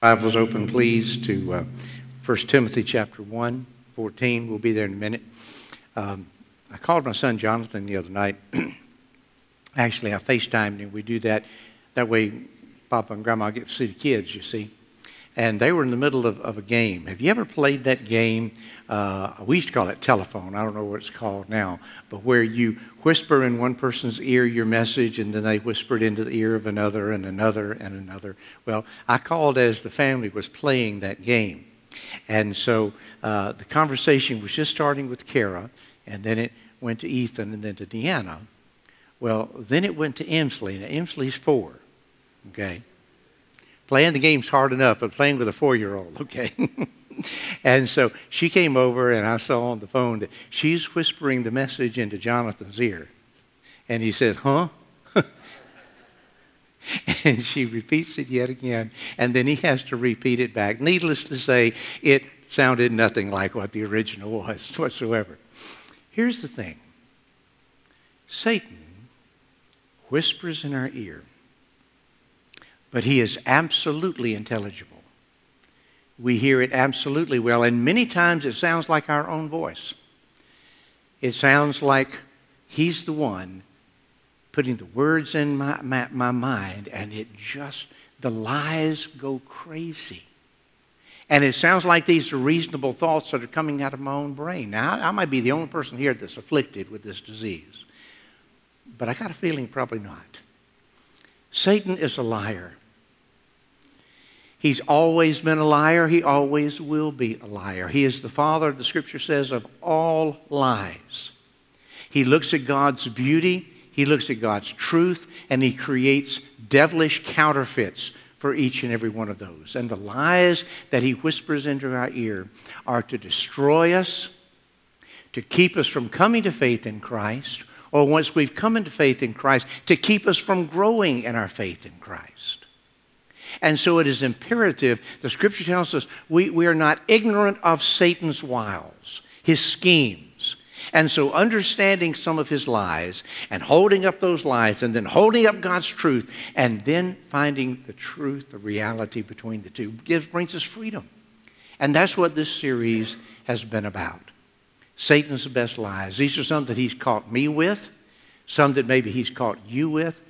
Bibles open, please, to uh, 1 Timothy chapter 1, 14. We'll be there in a minute. Um, I called my son Jonathan the other night. Actually, I FaceTimed him. We do that. That way, Papa and Grandma get to see the kids, you see and they were in the middle of, of a game. Have you ever played that game? Uh, we used to call it telephone. I don't know what it's called now, but where you whisper in one person's ear your message, and then they whisper it into the ear of another, and another, and another. Well, I called as the family was playing that game. And so uh, the conversation was just starting with Kara, and then it went to Ethan, and then to Deanna. Well, then it went to Emsley. Now, Emsley's four, okay? Playing the game's hard enough, but playing with a four year old, okay? and so she came over, and I saw on the phone that she's whispering the message into Jonathan's ear. And he said, Huh? and she repeats it yet again, and then he has to repeat it back. Needless to say, it sounded nothing like what the original was whatsoever. Here's the thing Satan whispers in our ear but he is absolutely intelligible. We hear it absolutely well, and many times it sounds like our own voice. It sounds like he's the one putting the words in my, my, my mind, and it just, the lies go crazy. And it sounds like these are reasonable thoughts that are coming out of my own brain. Now, I, I might be the only person here that's afflicted with this disease, but I got a feeling probably not. Satan is a liar. He's always been a liar. He always will be a liar. He is the father, the scripture says, of all lies. He looks at God's beauty, he looks at God's truth, and he creates devilish counterfeits for each and every one of those. And the lies that he whispers into our ear are to destroy us, to keep us from coming to faith in Christ, or once we've come into faith in Christ, to keep us from growing in our faith in Christ. And so it is imperative, the scripture tells us we, we are not ignorant of Satan's wiles, his schemes. And so understanding some of his lies and holding up those lies and then holding up God's truth and then finding the truth, the reality between the two gives, brings us freedom. And that's what this series has been about. Satan's best lies. These are some that he's caught me with, some that maybe he's caught you with,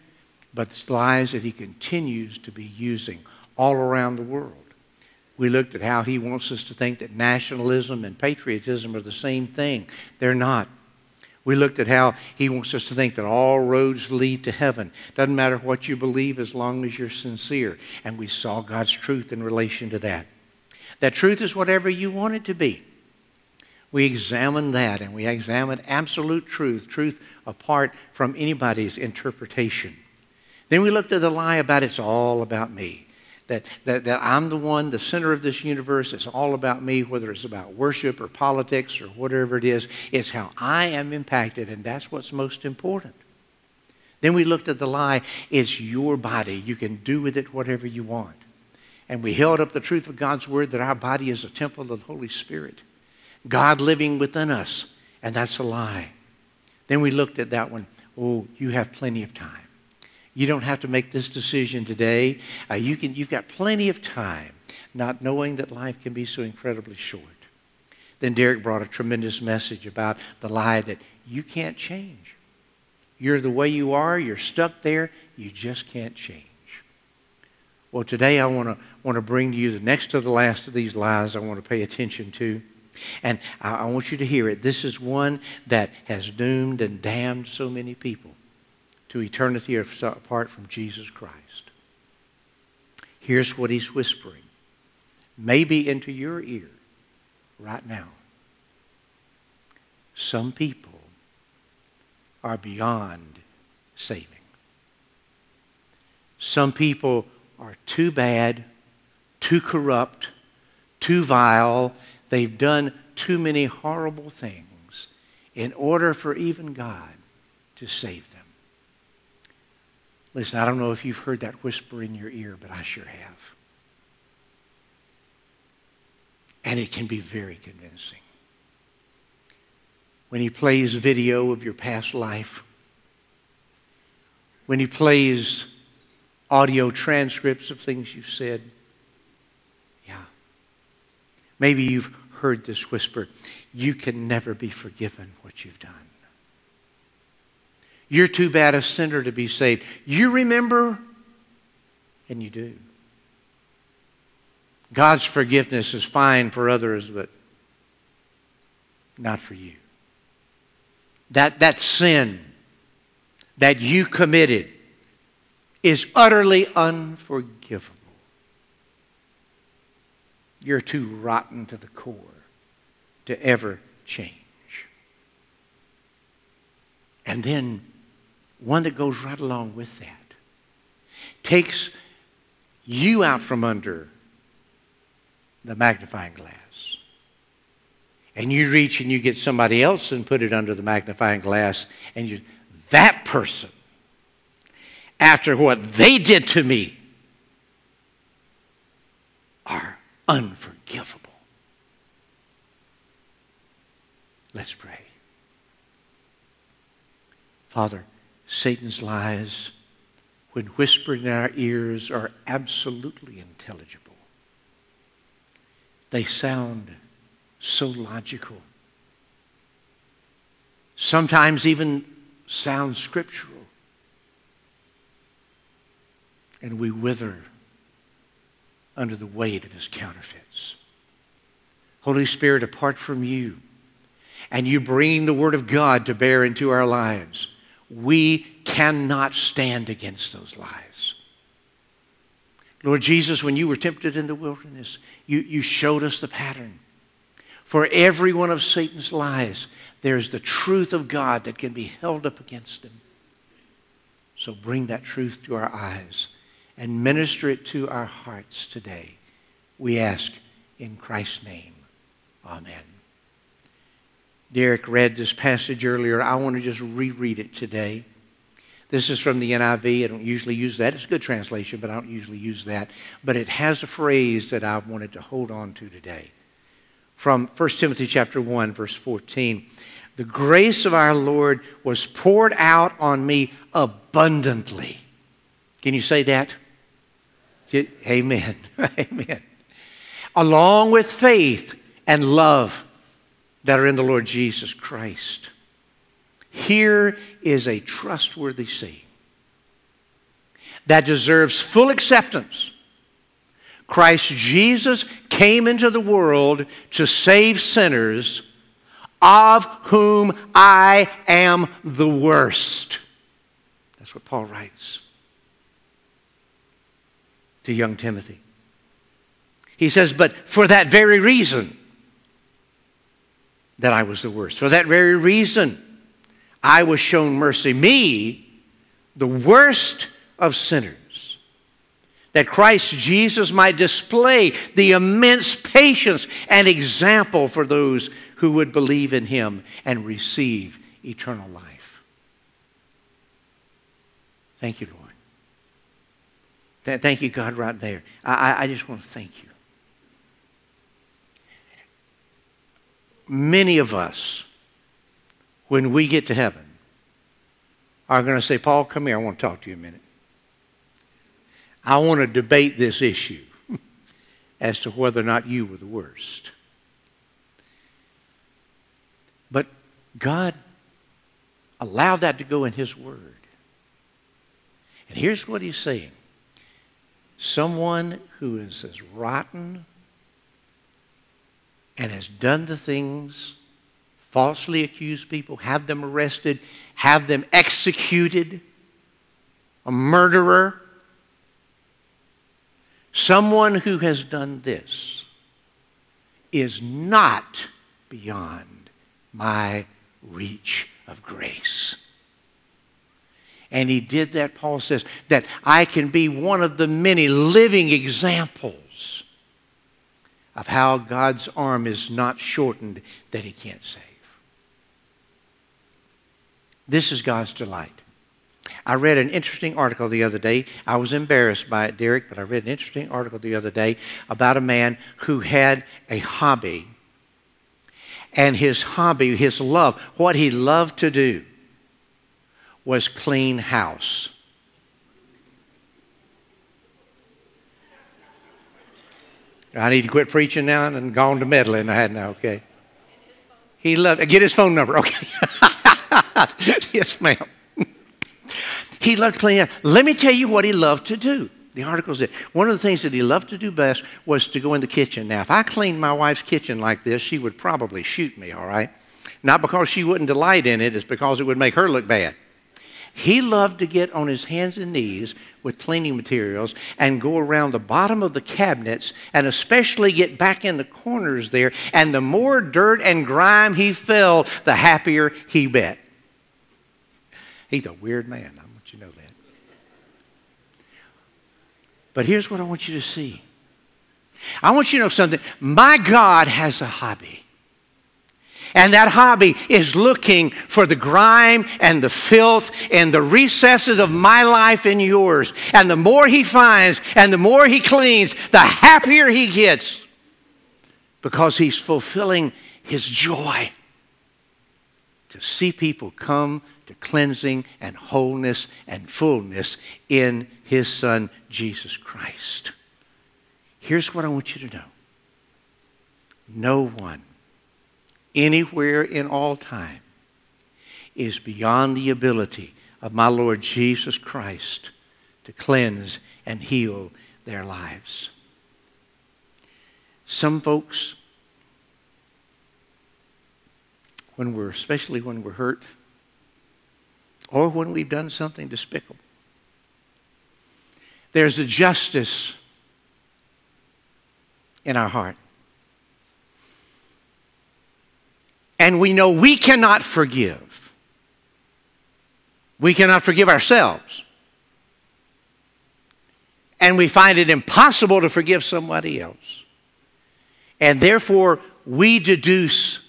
but lies that he continues to be using all around the world. We looked at how he wants us to think that nationalism and patriotism are the same thing. They're not. We looked at how he wants us to think that all roads lead to heaven. Doesn't matter what you believe as long as you're sincere. And we saw God's truth in relation to that. That truth is whatever you want it to be. We examined that and we examined absolute truth, truth apart from anybody's interpretation. Then we looked at the lie about it's all about me. That, that, that I'm the one, the center of this universe. It's all about me, whether it's about worship or politics or whatever it is. It's how I am impacted, and that's what's most important. Then we looked at the lie it's your body. You can do with it whatever you want. And we held up the truth of God's word that our body is a temple of the Holy Spirit. God living within us, and that's a lie. Then we looked at that one. Oh, you have plenty of time. You don't have to make this decision today. Uh, you can, you've got plenty of time, not knowing that life can be so incredibly short. Then Derek brought a tremendous message about the lie that you can't change. You're the way you are, you're stuck there, you just can't change. Well, today I want to want to bring to you the next to the last of these lies I want to pay attention to. And I, I want you to hear it. This is one that has doomed and damned so many people to eternity apart from Jesus Christ. Here's what he's whispering, maybe into your ear right now. Some people are beyond saving. Some people are too bad, too corrupt, too vile. They've done too many horrible things in order for even God to save them. Listen, I don't know if you've heard that whisper in your ear, but I sure have. And it can be very convincing. When he plays video of your past life, when he plays audio transcripts of things you've said, yeah. Maybe you've heard this whisper you can never be forgiven what you've done. You're too bad a sinner to be saved. You remember, and you do. God's forgiveness is fine for others, but not for you. That, that sin that you committed is utterly unforgivable. You're too rotten to the core to ever change. And then one that goes right along with that takes you out from under the magnifying glass. And you reach and you get somebody else and put it under the magnifying glass, and you, that person, after what they did to me, are unforgivable. Let's pray. Father, Satan's lies, when whispered in our ears, are absolutely intelligible. They sound so logical. Sometimes even sound scriptural. And we wither under the weight of his counterfeits. Holy Spirit, apart from you, and you bringing the Word of God to bear into our lives, we cannot stand against those lies. Lord Jesus, when you were tempted in the wilderness, you, you showed us the pattern. For every one of Satan's lies, there's the truth of God that can be held up against him. So bring that truth to our eyes and minister it to our hearts today. We ask in Christ's name. Amen. Derek read this passage earlier. I want to just reread it today. This is from the NIV. I don't usually use that. It's a good translation, but I don't usually use that. But it has a phrase that I've wanted to hold on to today. From 1 Timothy chapter 1, verse 14. The grace of our Lord was poured out on me abundantly. Can you say that? Amen. Amen. Along with faith and love that are in the Lord Jesus Christ. Here is a trustworthy saying that deserves full acceptance. Christ Jesus came into the world to save sinners, of whom I am the worst. That's what Paul writes to young Timothy. He says, But for that very reason, that I was the worst. For that very reason, I was shown mercy. Me, the worst of sinners. That Christ Jesus might display the immense patience and example for those who would believe in him and receive eternal life. Thank you, Lord. Thank you, God, right there. I, I just want to thank you. Many of us, when we get to heaven, are going to say, Paul, come here. I want to talk to you a minute. I want to debate this issue as to whether or not you were the worst. But God allowed that to go in His Word. And here's what He's saying someone who is as rotten and has done the things, falsely accused people, have them arrested, have them executed, a murderer, someone who has done this is not beyond my reach of grace. And he did that, Paul says, that I can be one of the many living examples of how God's arm is not shortened that he can't save. This is God's delight. I read an interesting article the other day. I was embarrassed by it, Derek, but I read an interesting article the other day about a man who had a hobby. And his hobby, his love, what he loved to do was clean house. I need to quit preaching now and gone to meddling. I had now, okay. He loved, get his phone number, okay. yes, ma'am. he loved cleaning Let me tell you what he loved to do. The article said one of the things that he loved to do best was to go in the kitchen. Now, if I cleaned my wife's kitchen like this, she would probably shoot me, all right? Not because she wouldn't delight in it, it's because it would make her look bad. He loved to get on his hands and knees with cleaning materials and go around the bottom of the cabinets and especially get back in the corners there. And the more dirt and grime he felt, the happier he bet. He's a weird man. I want you to know that. But here's what I want you to see I want you to know something. My God has a hobby. And that hobby is looking for the grime and the filth and the recesses of my life and yours. And the more he finds and the more he cleans, the happier he gets because he's fulfilling his joy to see people come to cleansing and wholeness and fullness in his son, Jesus Christ. Here's what I want you to know no one anywhere in all time is beyond the ability of my Lord Jesus Christ to cleanse and heal their lives. Some folks, when we're, especially when we're hurt, or when we've done something despicable, there's a justice in our heart. And we know we cannot forgive. We cannot forgive ourselves. And we find it impossible to forgive somebody else. And therefore, we deduce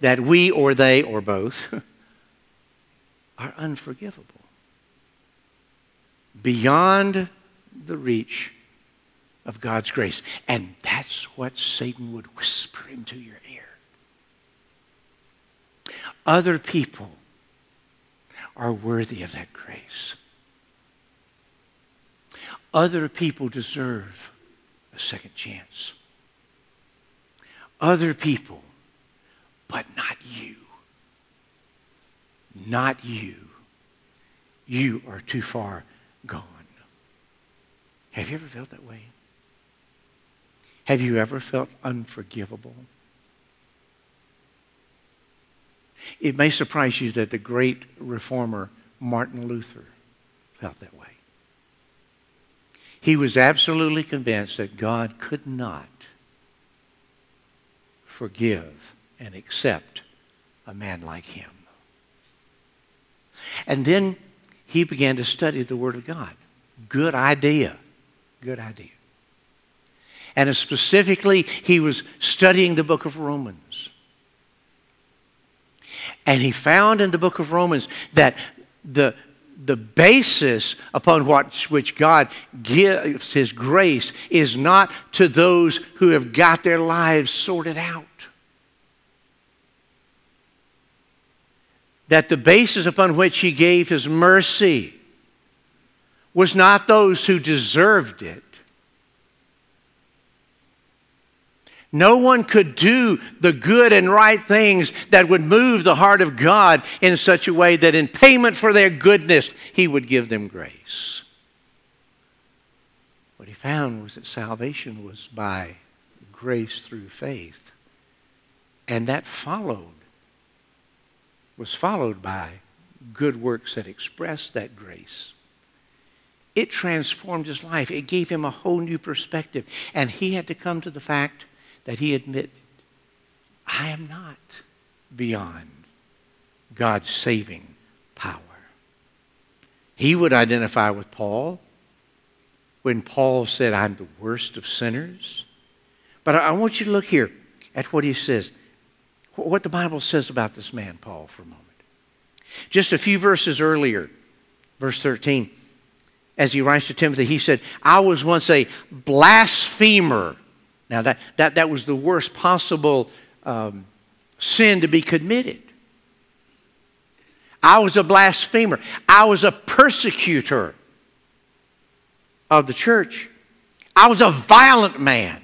that we or they or both are unforgivable. Beyond the reach of God's grace. And that's what Satan would whisper into your ear. Other people are worthy of that grace. Other people deserve a second chance. Other people, but not you. Not you. You are too far gone. Have you ever felt that way? Have you ever felt unforgivable? It may surprise you that the great reformer Martin Luther felt that way. He was absolutely convinced that God could not forgive and accept a man like him. And then he began to study the Word of God. Good idea. Good idea. And specifically, he was studying the book of Romans. And he found in the book of Romans that the, the basis upon what, which God gives his grace is not to those who have got their lives sorted out. That the basis upon which he gave his mercy was not those who deserved it, No one could do the good and right things that would move the heart of God in such a way that in payment for their goodness, He would give them grace. What he found was that salvation was by grace through faith. And that followed, was followed by good works that expressed that grace. It transformed his life. It gave him a whole new perspective. And he had to come to the fact that he admitted, I am not beyond God's saving power. He would identify with Paul when Paul said, I'm the worst of sinners. But I want you to look here at what he says, what the Bible says about this man, Paul, for a moment. Just a few verses earlier, verse 13, as he writes to Timothy, he said, I was once a blasphemer now, that, that, that was the worst possible um, sin to be committed. I was a blasphemer, I was a persecutor of the church. I was a violent man.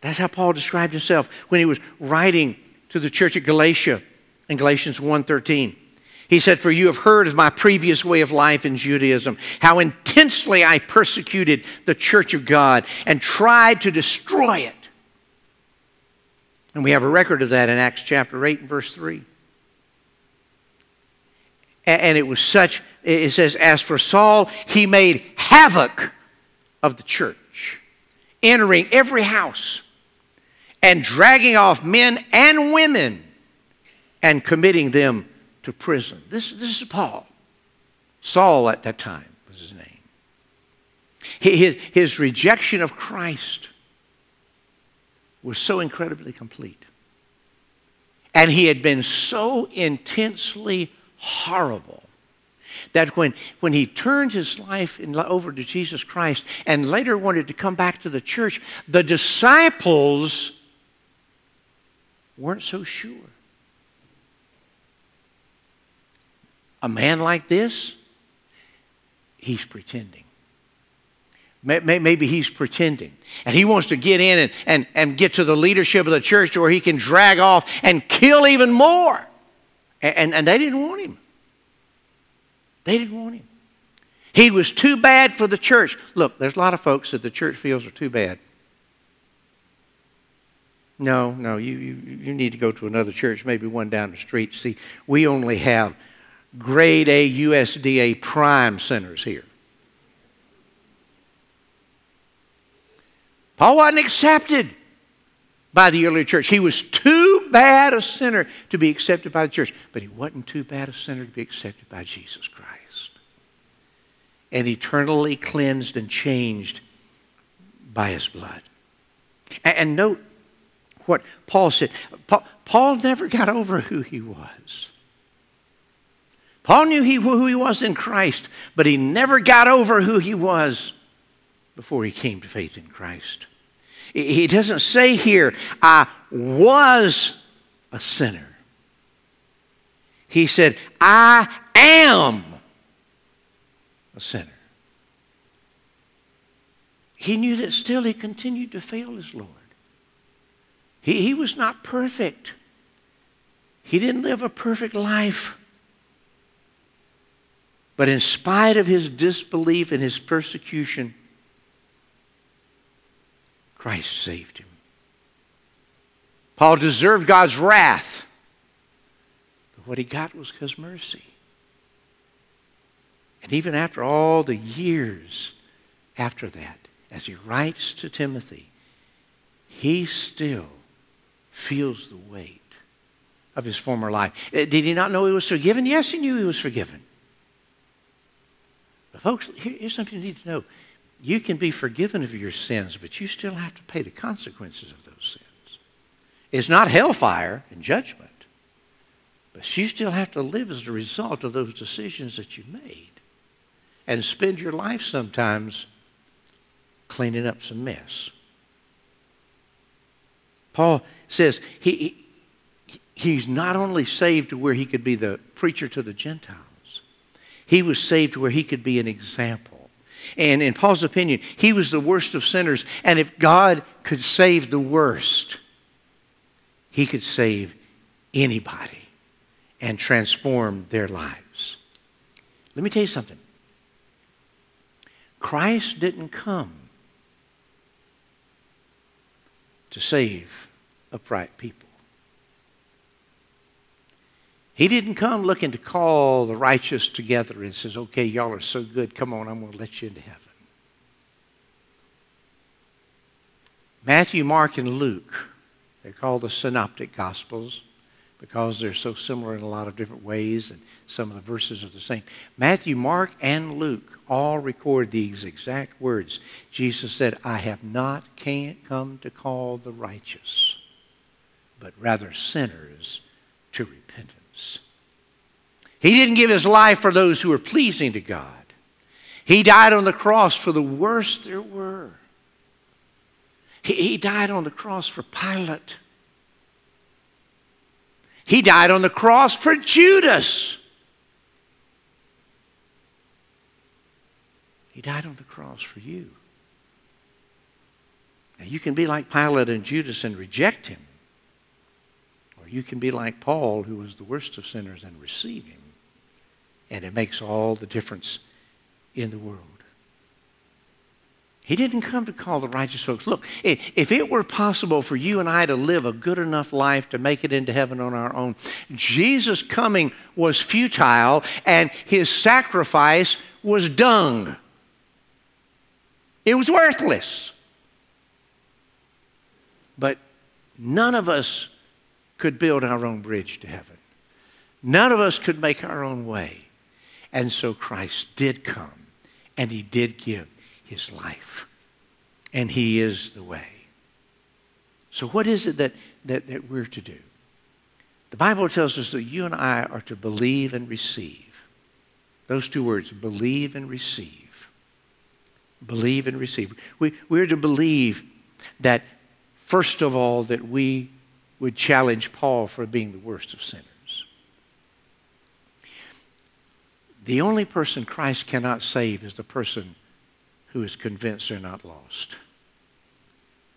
That's how Paul described himself when he was writing to the church at Galatia in Galatians 1:13. He said, For you have heard of my previous way of life in Judaism, how intensely I persecuted the church of God and tried to destroy it. And we have a record of that in Acts chapter 8 and verse 3. And it was such, it says, as for Saul, he made havoc of the church, entering every house and dragging off men and women and committing them to prison. This, this is Paul. Saul at that time was his name. His, his rejection of Christ was so incredibly complete. And he had been so intensely horrible that when, when he turned his life in, over to Jesus Christ and later wanted to come back to the church, the disciples weren't so sure. A man like this, he's pretending. Maybe he's pretending. And he wants to get in and, and, and get to the leadership of the church where he can drag off and kill even more. And, and, they didn't want him. They didn't want him. He was too bad for the church. Look, there's a lot of folks that the church feels are too bad. No, no, you, you, you need to go to another church, maybe one down the street. See, we only have grade A USDA prime centers here. Paul wasn't accepted by the early church. He was too bad a sinner to be accepted by the church, but he wasn't too bad a sinner to be accepted by Jesus Christ. And eternally cleansed and changed by his blood. And, note what Paul said. Paul never got over who he was. Paul knew he, who he was in Christ, but he never got over who he was before he came to faith in Christ. He doesn't say here, I was a sinner. He said, I am a sinner. He knew that still he continued to fail his Lord. He, he was not perfect. He didn't live a perfect life. But in spite of his disbelief and his persecution, Christ saved him. Paul deserved God's wrath, but what he got was his mercy. And even after all the years after that, as he writes to Timothy, he still feels the weight of his former life. Uh, did he not know he was forgiven? Yes, he knew he was forgiven. But, folks, here's something you need to know you can be forgiven of your sins, but you still have to pay the consequences of those sins. It's not hellfire and judgment, but you still have to live as a result of those decisions that you made and spend your life sometimes cleaning up some mess. Paul says he, he, he's not only saved to where he could be the preacher to the Gentiles, he was saved where he could be an example and in Paul's opinion, he was the worst of sinners. And if God could save the worst, he could save anybody and transform their lives. Let me tell you something Christ didn't come to save upright people. He didn't come looking to call the righteous together and says, okay, y'all are so good, come on, I'm going to let you into heaven. Matthew, Mark, and Luke, they're called the synoptic gospels because they're so similar in a lot of different ways and some of the verses are the same. Matthew, Mark, and Luke all record these exact words. Jesus said, I have not can't come to call the righteous, but rather sinners to repentance. He didn't give his life for those who were pleasing to God. He died on the cross for the worst there were. He, he died on the cross for Pilate. He died on the cross for Judas. He died on the cross for you. Now, you can be like Pilate and Judas and reject him, or you can be like Paul, who was the worst of sinners, and receive him. And it makes all the difference in the world. He didn't come to call the righteous folks. Look, if it were possible for you and I to live a good enough life to make it into heaven on our own, Jesus' coming was futile and his sacrifice was dung. It was worthless. But none of us could build our own bridge to heaven. None of us could make our own way. And so Christ did come and he did give his life. And he is the way. So, what is it that, that, that we're to do? The Bible tells us that you and I are to believe and receive. Those two words, believe and receive. Believe and receive. We, we're to believe that, first of all, that we would challenge Paul for being the worst of sinners. The only person Christ cannot save is the person who is convinced they're not lost,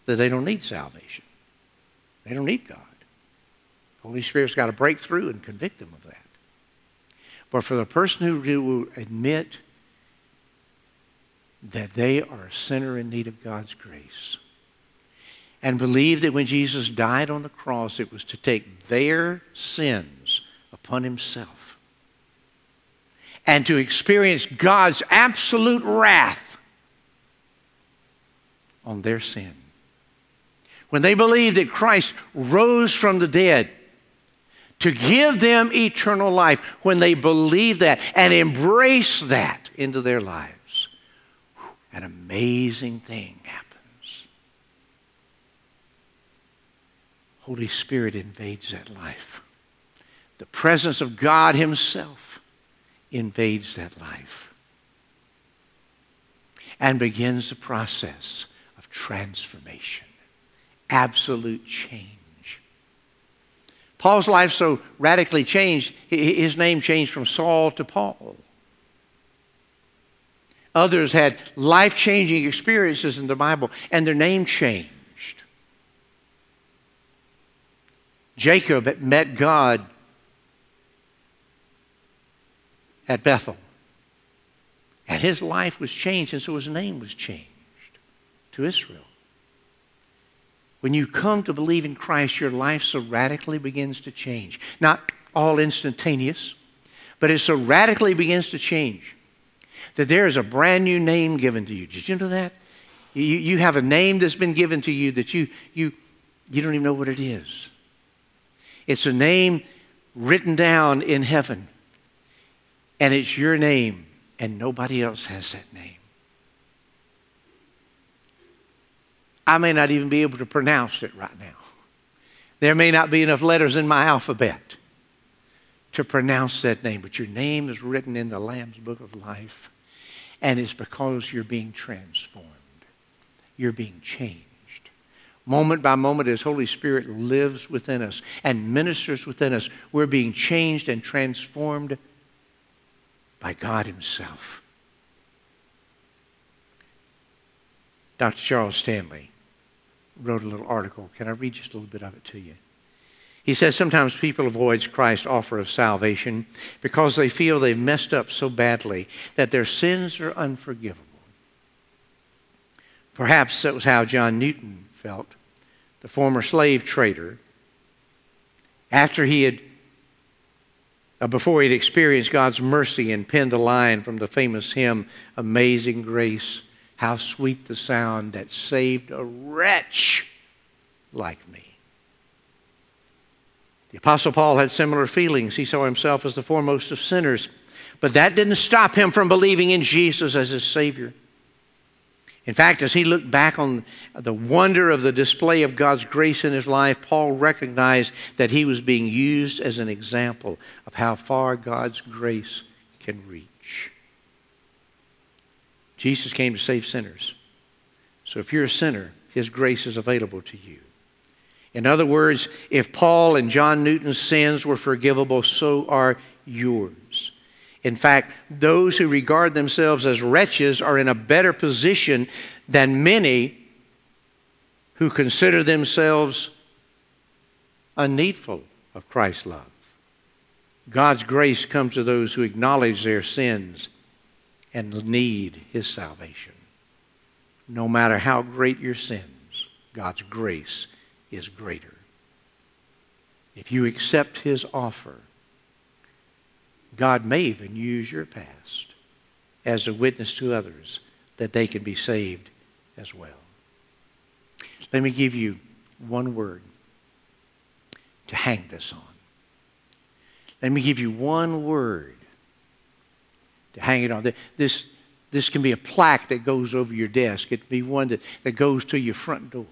that they don't need salvation, they don't need God. The Holy Spirit's got to break through and convict them of that. But for the person who will admit that they are a sinner in need of God's grace and believe that when Jesus died on the cross, it was to take their sins upon himself and to experience God's absolute wrath on their sin. When they believed that Christ rose from the dead to give them eternal life, when they believe that and embrace that into their lives, an amazing thing happens. Holy Spirit invades that life. The presence of God Himself invades that life and begins the process of transformation, absolute change. Paul's life so radically changed, his name changed from Saul to Paul. Others had life changing experiences in the Bible, and their name changed. Jacob met God at Bethel, and his life was changed, and so his name was changed to Israel. When you come to believe in Christ, your life so radically begins to change. Not all instantaneous, but it so radically begins to change that there is a brand new name given to you. Did you know that? You, you have a name that's been given to you that you, you, you don't even know what it is. It's a name written down in heaven, and it's your name, and nobody else has that name. I may not even be able to pronounce it right now. There may not be enough letters in my alphabet to pronounce that name, but your name is written in the Lamb's Book of Life, and it's because you're being transformed. You're being changed. Moment by moment, as Holy Spirit lives within us and ministers within us, we're being changed and transformed by God Himself. Dr. Charles Stanley wrote a little article. Can I read just a little bit of it to you? He says sometimes people avoid Christ's offer of salvation because they feel they've messed up so badly that their sins are unforgivable. Perhaps that was how John Newton felt, the former slave trader, after he had, uh, before he had experienced God's mercy and penned the line from the famous hymn, Amazing Grace how sweet the sound that saved a wretch like me. The Apostle Paul had similar feelings. He saw himself as the foremost of sinners, but that didn't stop him from believing in Jesus as his Savior. In fact, as he looked back on the wonder of the display of God's grace in his life, Paul recognized that he was being used as an example of how far God's grace can reach. Jesus came to save sinners. So if you're a sinner, his grace is available to you. In other words, if Paul and John Newton's sins were forgivable, so are yours. In fact, those who regard themselves as wretches are in a better position than many who consider themselves unneedful of Christ's love. God's grace comes to those who acknowledge their sins and need His salvation. No matter how great your sins, God's grace is greater. If you accept His offer, God may even use your past as a witness to others that they can be saved as well. Let me give you one word to hang this on. Let me give you one word to hang it on. This, this can be a plaque that goes over your desk. It can be one that, that goes to your front door.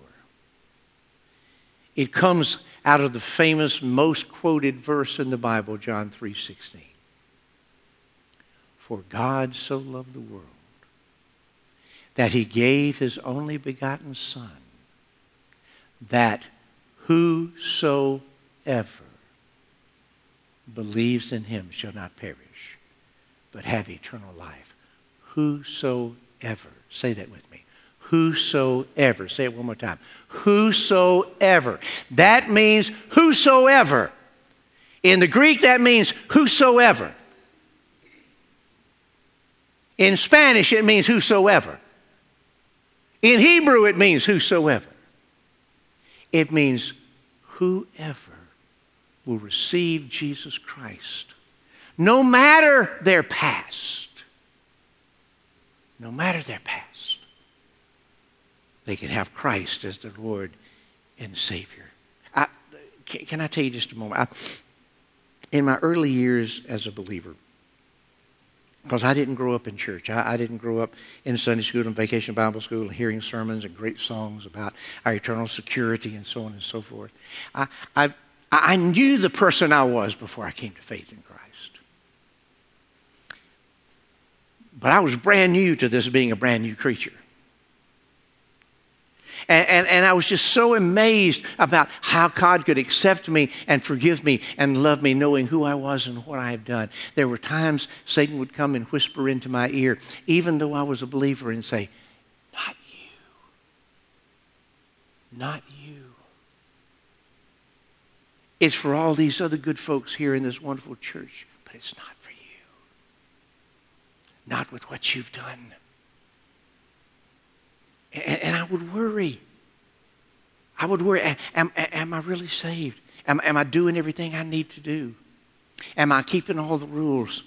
It comes out of the famous, most quoted verse in the Bible, John 3.16. For God so loved the world that he gave his only begotten Son, that whosoever believes in him shall not perish, but have eternal life. Whosoever. Say that with me. Whosoever. Say it one more time. Whosoever. That means whosoever. In the Greek, that means whosoever. In Spanish, it means whosoever. In Hebrew, it means whosoever. It means whoever will receive Jesus Christ, no matter their past. No matter their past, they can have Christ as their Lord and Savior. I, can I tell you just a moment? I, in my early years as a believer, because I didn't grow up in church. I, I, didn't grow up in Sunday school and vacation Bible school and hearing sermons and great songs about our eternal security and so on and so forth. I, I, I knew the person I was before I came to faith in Christ. But I was brand new to this being a brand new creature. And, and, and, I was just so amazed about how God could accept me and forgive me and love me, knowing who I was and what I had done. There were times Satan would come and whisper into my ear, even though I was a believer, and say, Not you. Not you. It's for all these other good folks here in this wonderful church, but it's not for you. Not with what you've done. And, and I would worry. I would worry am, am I really saved? Am, am I doing everything I need to do? Am I keeping all the rules?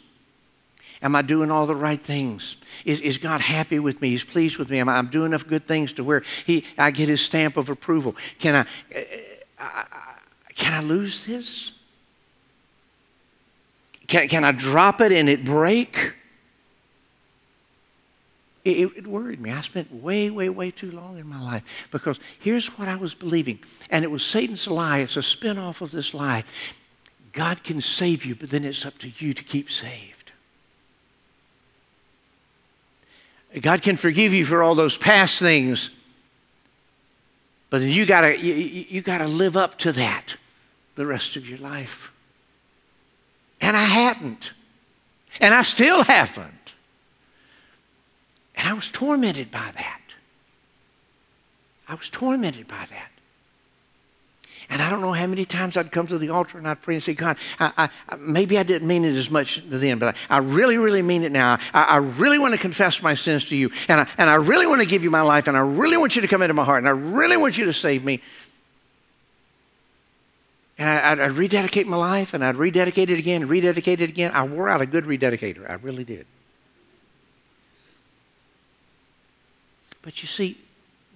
Am I doing all the right things? Is, is God happy with me? He's pleased with me? Am I I'm doing enough good things to where he, I get his stamp of approval? Can I, uh, I can I lose this? Can, can I drop it and it break? It, it, worried me. I spent way, way, way too long in my life because here's what I was believing. And it was Satan's lie. It's a spinoff of this lie. God can save you, but then it's up to you to keep saved. God can forgive you for all those past things, but then you gotta you, you gotta live up to that the rest of your life. And I hadn't. And I still haven't. And I was tormented by that. I was tormented by that. And I don't know how many times I'd come to the altar and I'd pray and say, God, I, I, maybe I didn't mean it as much then, but I, I really, really mean it now. I, really want to confess my sins to you. And I, and I really want to give you my life. And I really want you to come into my heart. And I really want you to save me. And I, would rededicate my life and I'd rededicate it again rededicate it again. I wore out a good rededicator. I really did. But you see,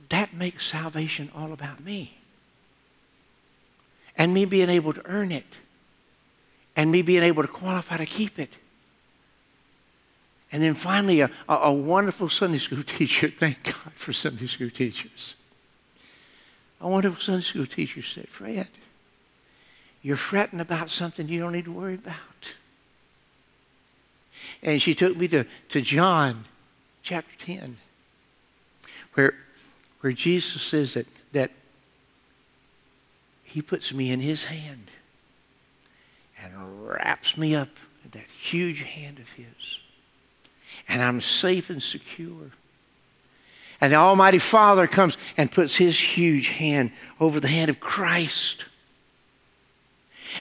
that makes salvation all about me. And me being able to earn it. And me being able to qualify to keep it. And then finally, a, a, a wonderful Sunday school teacher. Thank God for Sunday school teachers. A wonderful Sunday school teacher said, Fred, you're fretting about something you don't need to worry about. And she took me to, to John chapter 10 where, where Jesus says that, that he puts me in his hand and wraps me up in that huge hand of His. And I'm safe and secure. And the Almighty Father comes and puts His huge hand over the hand of Christ.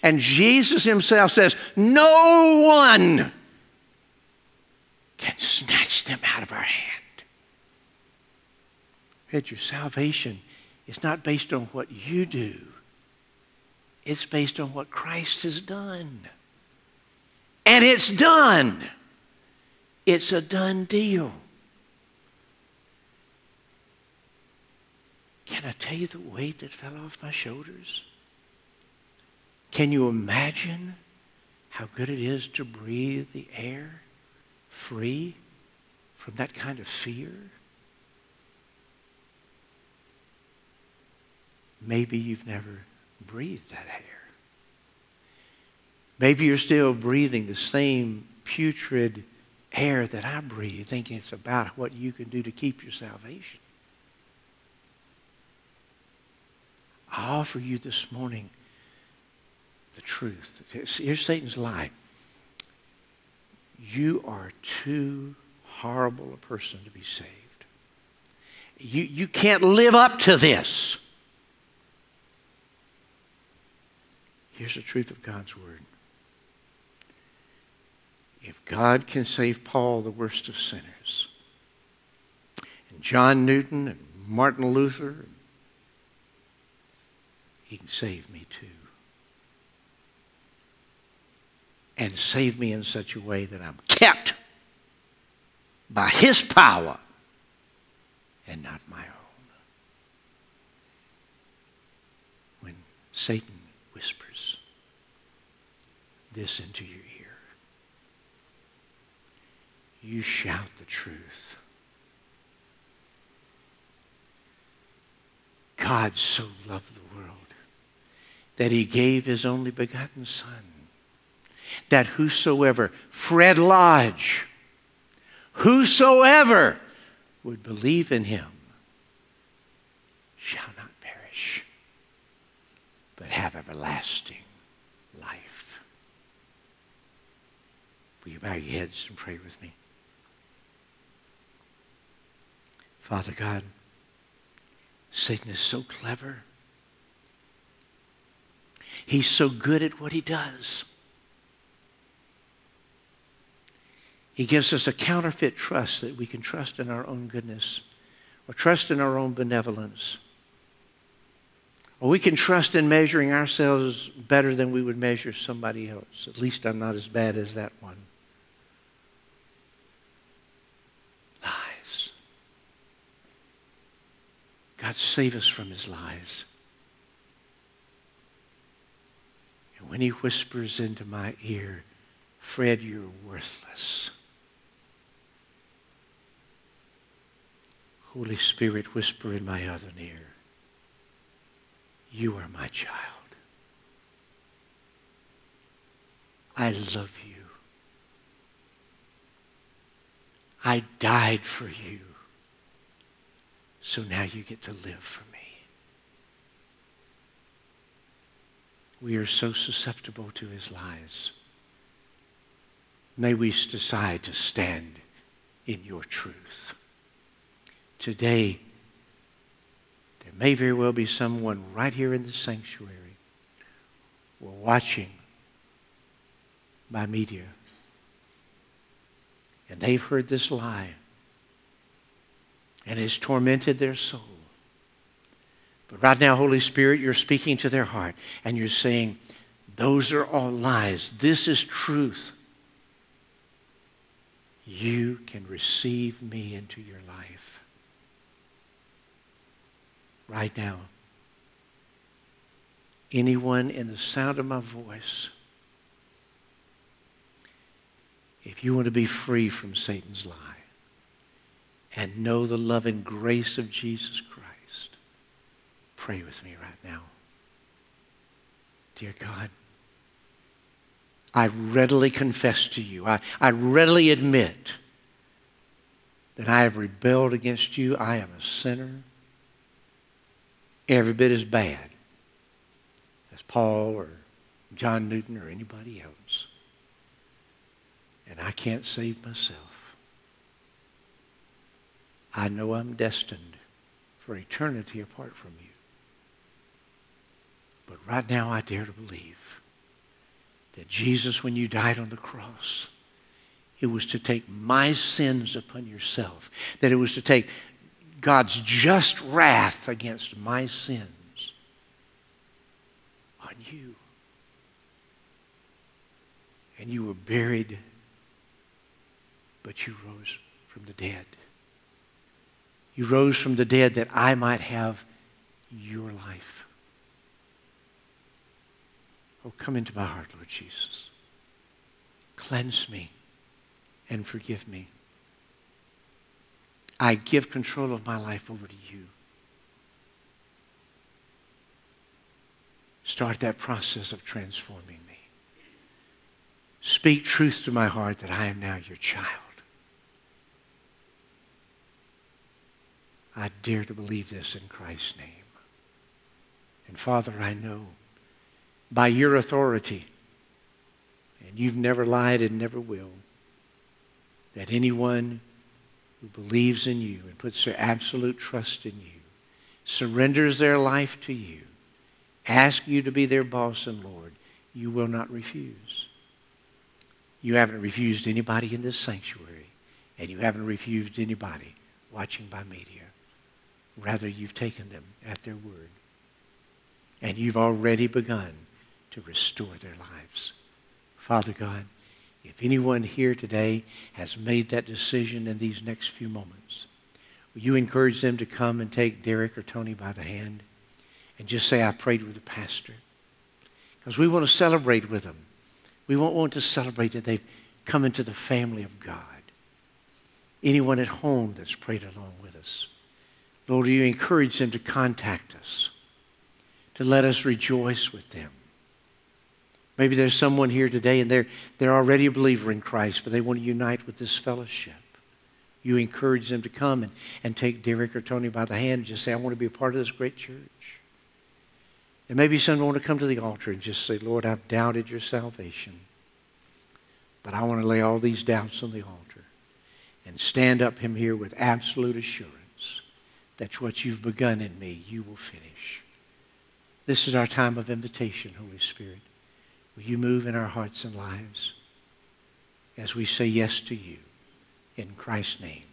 And Jesus Himself says, No one can snatch them out of our hand. Friend, your salvation is not based on what you do, it's based on what Christ has done. And it's done. It's a done deal. Can I tell you the weight that fell off my shoulders? Can you imagine how good it is to breathe the air free from that kind of fear? Maybe you've never breathed that air. Maybe you're still breathing the same putrid air that I breathe, thinking it's about what you can do to keep your salvation. I offer you this morning the truth. Here's Satan's lie. You are too horrible a person to be saved. You, you can't live up to this. Here's the truth of God's Word. If God can save Paul, the worst of sinners, and John Newton and Martin Luther, he can save me too. And save me in such a way that I'm kept by his power and not my own. When Satan whispers this into your ear, you shout the truth. God so loved the world that he gave his only begotten Son, that whosoever, Fred Lodge, whosoever would believe in him perish, but have everlasting life. Will you bow your heads and pray with me? Father God, Satan is so clever. He's so good at what he does. He gives us a counterfeit trust that we can trust in our own goodness or trust in our own benevolence. Or we can trust in measuring ourselves better than we would measure somebody else. At least I'm not as bad as that one. Lies. God, save us from his lies. And when he whispers into my ear, Fred, you're worthless. Holy Spirit, whisper in my other ear, you are my child. I love you. I died for you. So now you get to live for me. We are so susceptible to his lies. May we decide to stand in your truth. Today, there may very well be someone right here in the sanctuary or watching by media, and they've heard this lie and has tormented their soul. But right now, Holy Spirit, you're speaking to their heart and you're saying, Those are all lies. This is truth. You can receive me into your life. Right now. Anyone in the sound of my voice, if you want to be free from Satan's lie, and know the love and grace of Jesus Christ, pray with me right now. Dear God, I readily confess to you, I, I readily admit that I have rebelled against you. I am a sinner, every bit as bad as Paul or John Newton or anybody else. and I can't save myself. I know I'm destined for eternity apart from you. But right now, I dare to believe that Jesus, when you died on the cross, it was to take my sins upon yourself, that it was to take God's just wrath against my sins on you. And you were buried, but you rose from the dead. You rose from the dead that I might have your life. Oh, come into my heart, Lord Jesus. Cleanse me and forgive me. I give control of my life over to you. Start that process of transforming me. Speak truth to my heart that I am now your child. I dare to believe this in Christ's name. And Father, I know by your authority, and you've never lied and never will, that anyone who believes in you and puts their absolute trust in you, surrenders their life to you, asks you to be their boss and Lord, you will not refuse. You haven't refused anybody in this sanctuary, and you haven't refused anybody watching by media. Rather, you've taken them at their word. And you've already begun to restore their lives. Father God, if anyone here today has made that decision in these next few moments, will you encourage them to come and take Derek or Tony by the hand and just say, I prayed with the pastor? Because we want to celebrate with them. We won't want to celebrate that they've come into the family of God. Anyone at home that's prayed along with us. Lord, you encourage them to contact us, to let us rejoice with them. Maybe there's someone here today and they're, they're already a believer in Christ, but they want to unite with this fellowship. You encourage them to come and, and take Derek or Tony by the hand and just say, I want to be a part of this great church. And maybe someone want to come to the altar and just say, Lord, I've doubted your salvation. But I want to lay all these doubts on the altar and stand up him here with absolute assurance that what you've begun in me, you will finish. This is our time of invitation, Holy Spirit. Will you move in our hearts and lives as we say yes to you in Christ's name?